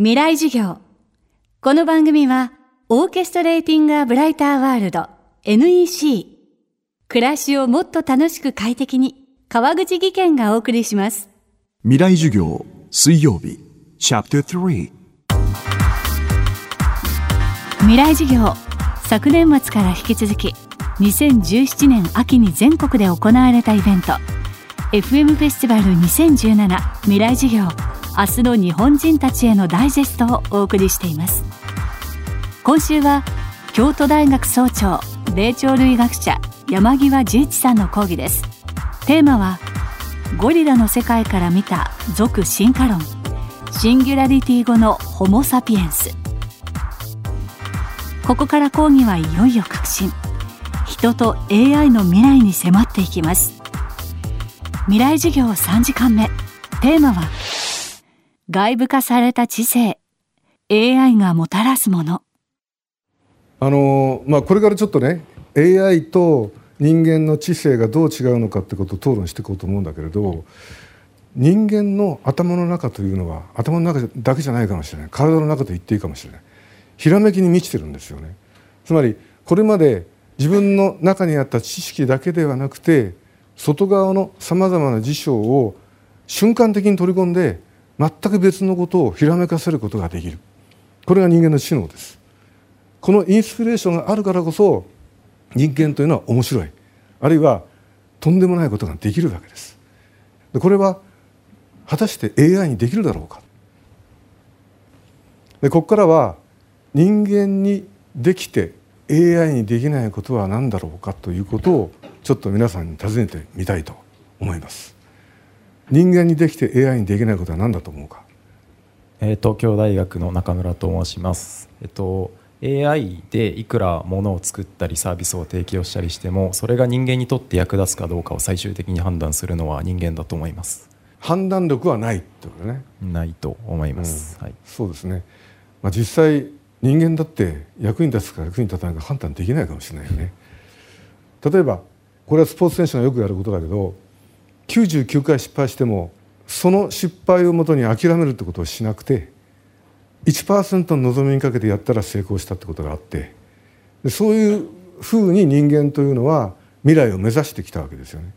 未来授業。この番組は、オーケストレーティング・ア・ブライター・ワールド NEC。暮らしをもっと楽しく快適に、川口義賢がお送りします。未来授業水曜日チャプター3未来授業。昨年末から引き続き、2017年秋に全国で行われたイベント、FM フェスティバル2017未来授業明日の日本人たちへのダイジェストをお送りしています。今週は京都大学総長霊長類学者山際十一さんの講義です。テーマはゴリラの世界から見た俗進化論。シンギュラリティ後のホモ・サピエンス。ここから講義はいよいよ革新人と AI の未来に迫っていきます。未来授業3時間目。テーマは外部化された知性。AI がもたらすもの。あのまあ、これからちょっとね AI と人間の知性がどう違うのかってことを討論していこうと思うんだけれど人間の頭の中というのは頭の中だけじゃないかもしれない。体の中と言っていいかもしれない。ひらめきに満ちてるんですよね。つまりこれまで自分の中にあった知識だけではなくて外側のさまざまな事象を瞬間的に取り込んで全く別のことをひらめかせることができる。これが人間の知能です。このインスピレーションがあるからこそ人間というのは面白い。あるいはとんでもないことができるわけです。でこれは果たして AI にできるだろうか。でここからは人間にできて AI にできないことは何だろうかということをちょっと皆さんに尋ねてみたいと思います。人間にできて AI にできないことは何だと思うか？えー東京大学の中村と申します。えっと AI でいくらものを作ったりサービスを提供したりしてもそれが人間にとって役立つかどうかを最終的に判断するのは人間だと思います。判断力はないってことね。ないと思います、はい、そうですね、まあ、実際人間だって役に立つか役に立たないか判断できないかもしれないよね。例えばこれはスポーツ選手がよくやることだけど99回失敗してもその失敗をもとに諦めるってことをしなくて1%の望みにかけてやったら成功したってことがあってそういうふうに人間というのは未来を目指してきたわけですよね。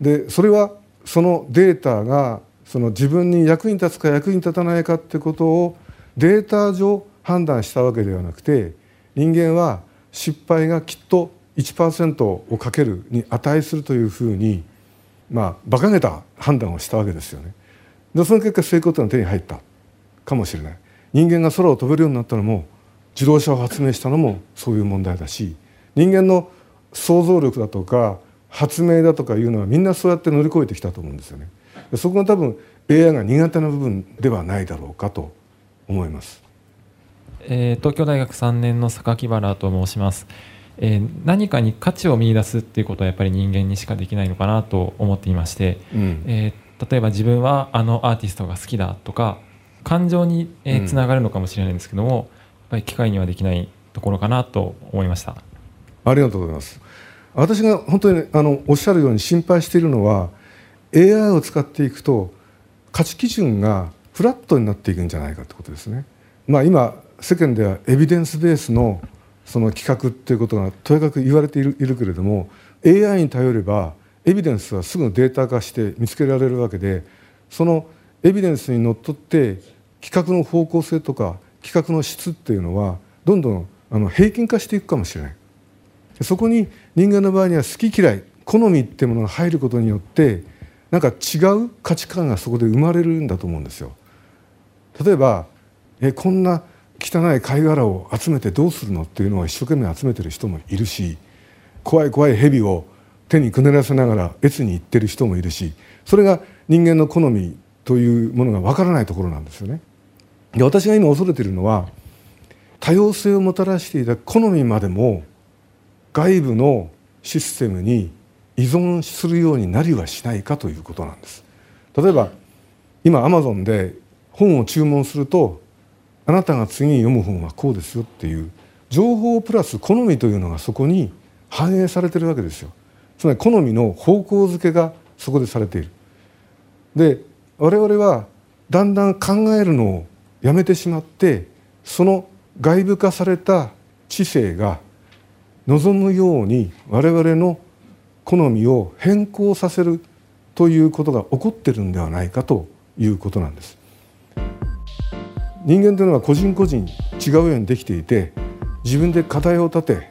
でそれはそのデータがその自分に役に立つか役に立たないかってことをデータ上判断したわけではなくて人間は失敗がきっと1%をかけるに値するというふうにまあ馬鹿げた判断をしたわけですよね。でその結果成功というのは手に入ったかもしれない。人間が空を飛べるようになったのも自動車を発明したのもそういう問題だし人間の想像力だとか発明だとかいうのはみんなそうやって乗り越えてきたと思うんですよね。そこが多分 AI が苦手な部分ではないだろうかと思います。えー東京大学3年の榊原と申します、えー何かに価値を見出すっていうことはやっぱり人間にしかできないのかなと思っていまして、うんえー例えば自分はあのアーティストが好きだとか感情にえうんーつながるのかもしれないんですけども、やっぱり機械にはできないところかなと思いましたありがとうございます。私が本当にあのおっしゃるように心配しているのは AI を使っていくと価値基準がフラットになっていくんじゃないかということですね。まあ、今世間ではエビデンスベースのその企画っていうことがとにかく言われているいるけれども AI に頼ればエビデンスはすぐデータ化して見つけられるわけでそのエビデンスにのっとって企画の方向性とか企画の質っていうのはどんどんあの平均化していくかもしれない。そこに人間の場合には好き嫌い好みっていうものが入ることによってなんか違う価値観がそこで生まれるんだと思うんですよ。例えばえこんな汚い貝殻を集めてどうするのっていうのを一生懸命集めてる人もいるし怖い怖い蛇を手にくねらせながら越に行ってる人もいるしそれが人間の好みというものがわからないところなんですよね。で私が今恐れているのは多様性をもたらしていた好みまでも外部のシステムに依存するようになりはしないかということなんです例えば今アマゾンで本を注文するとあなたが次に読む本はこうですよっていう情報プラス好みというのがそこに反映されてるわけですよ。つまり好みの方向づけがそこでされている。で我々はだんだん考えるのをやめてしまってその外部化された知性が望むように我々の好みを変更させるということが起こってるんではないかということなんです。人間というのは個人個人違うようにできていて自分で課題を立て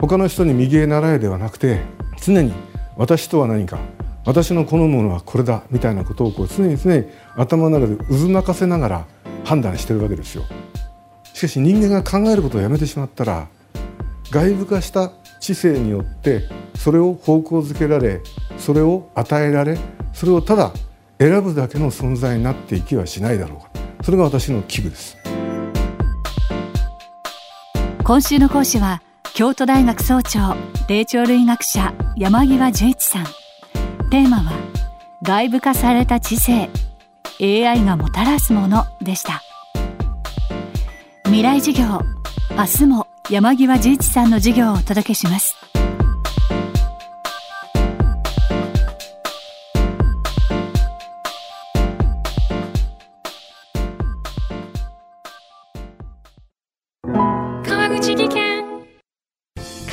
他の人に右へ習えではなくて常に私とは何か私の好むものはこれだみたいなことをこう常に常に頭の中で渦巻かせながら判断してるわけですよ。しかし人間が考えることをやめてしまったら外部化した知性によってそれを方向づけられそれを与えられそれをただ選ぶだけの存在になっていきはしないだろうかそれが私の危惧です。今週の講師は京都大学総長霊長類学者山際十一さん。テーマは外部化された知性。AI がもたらすものでした。未来授業明日も山際十一さんの授業をお届けします。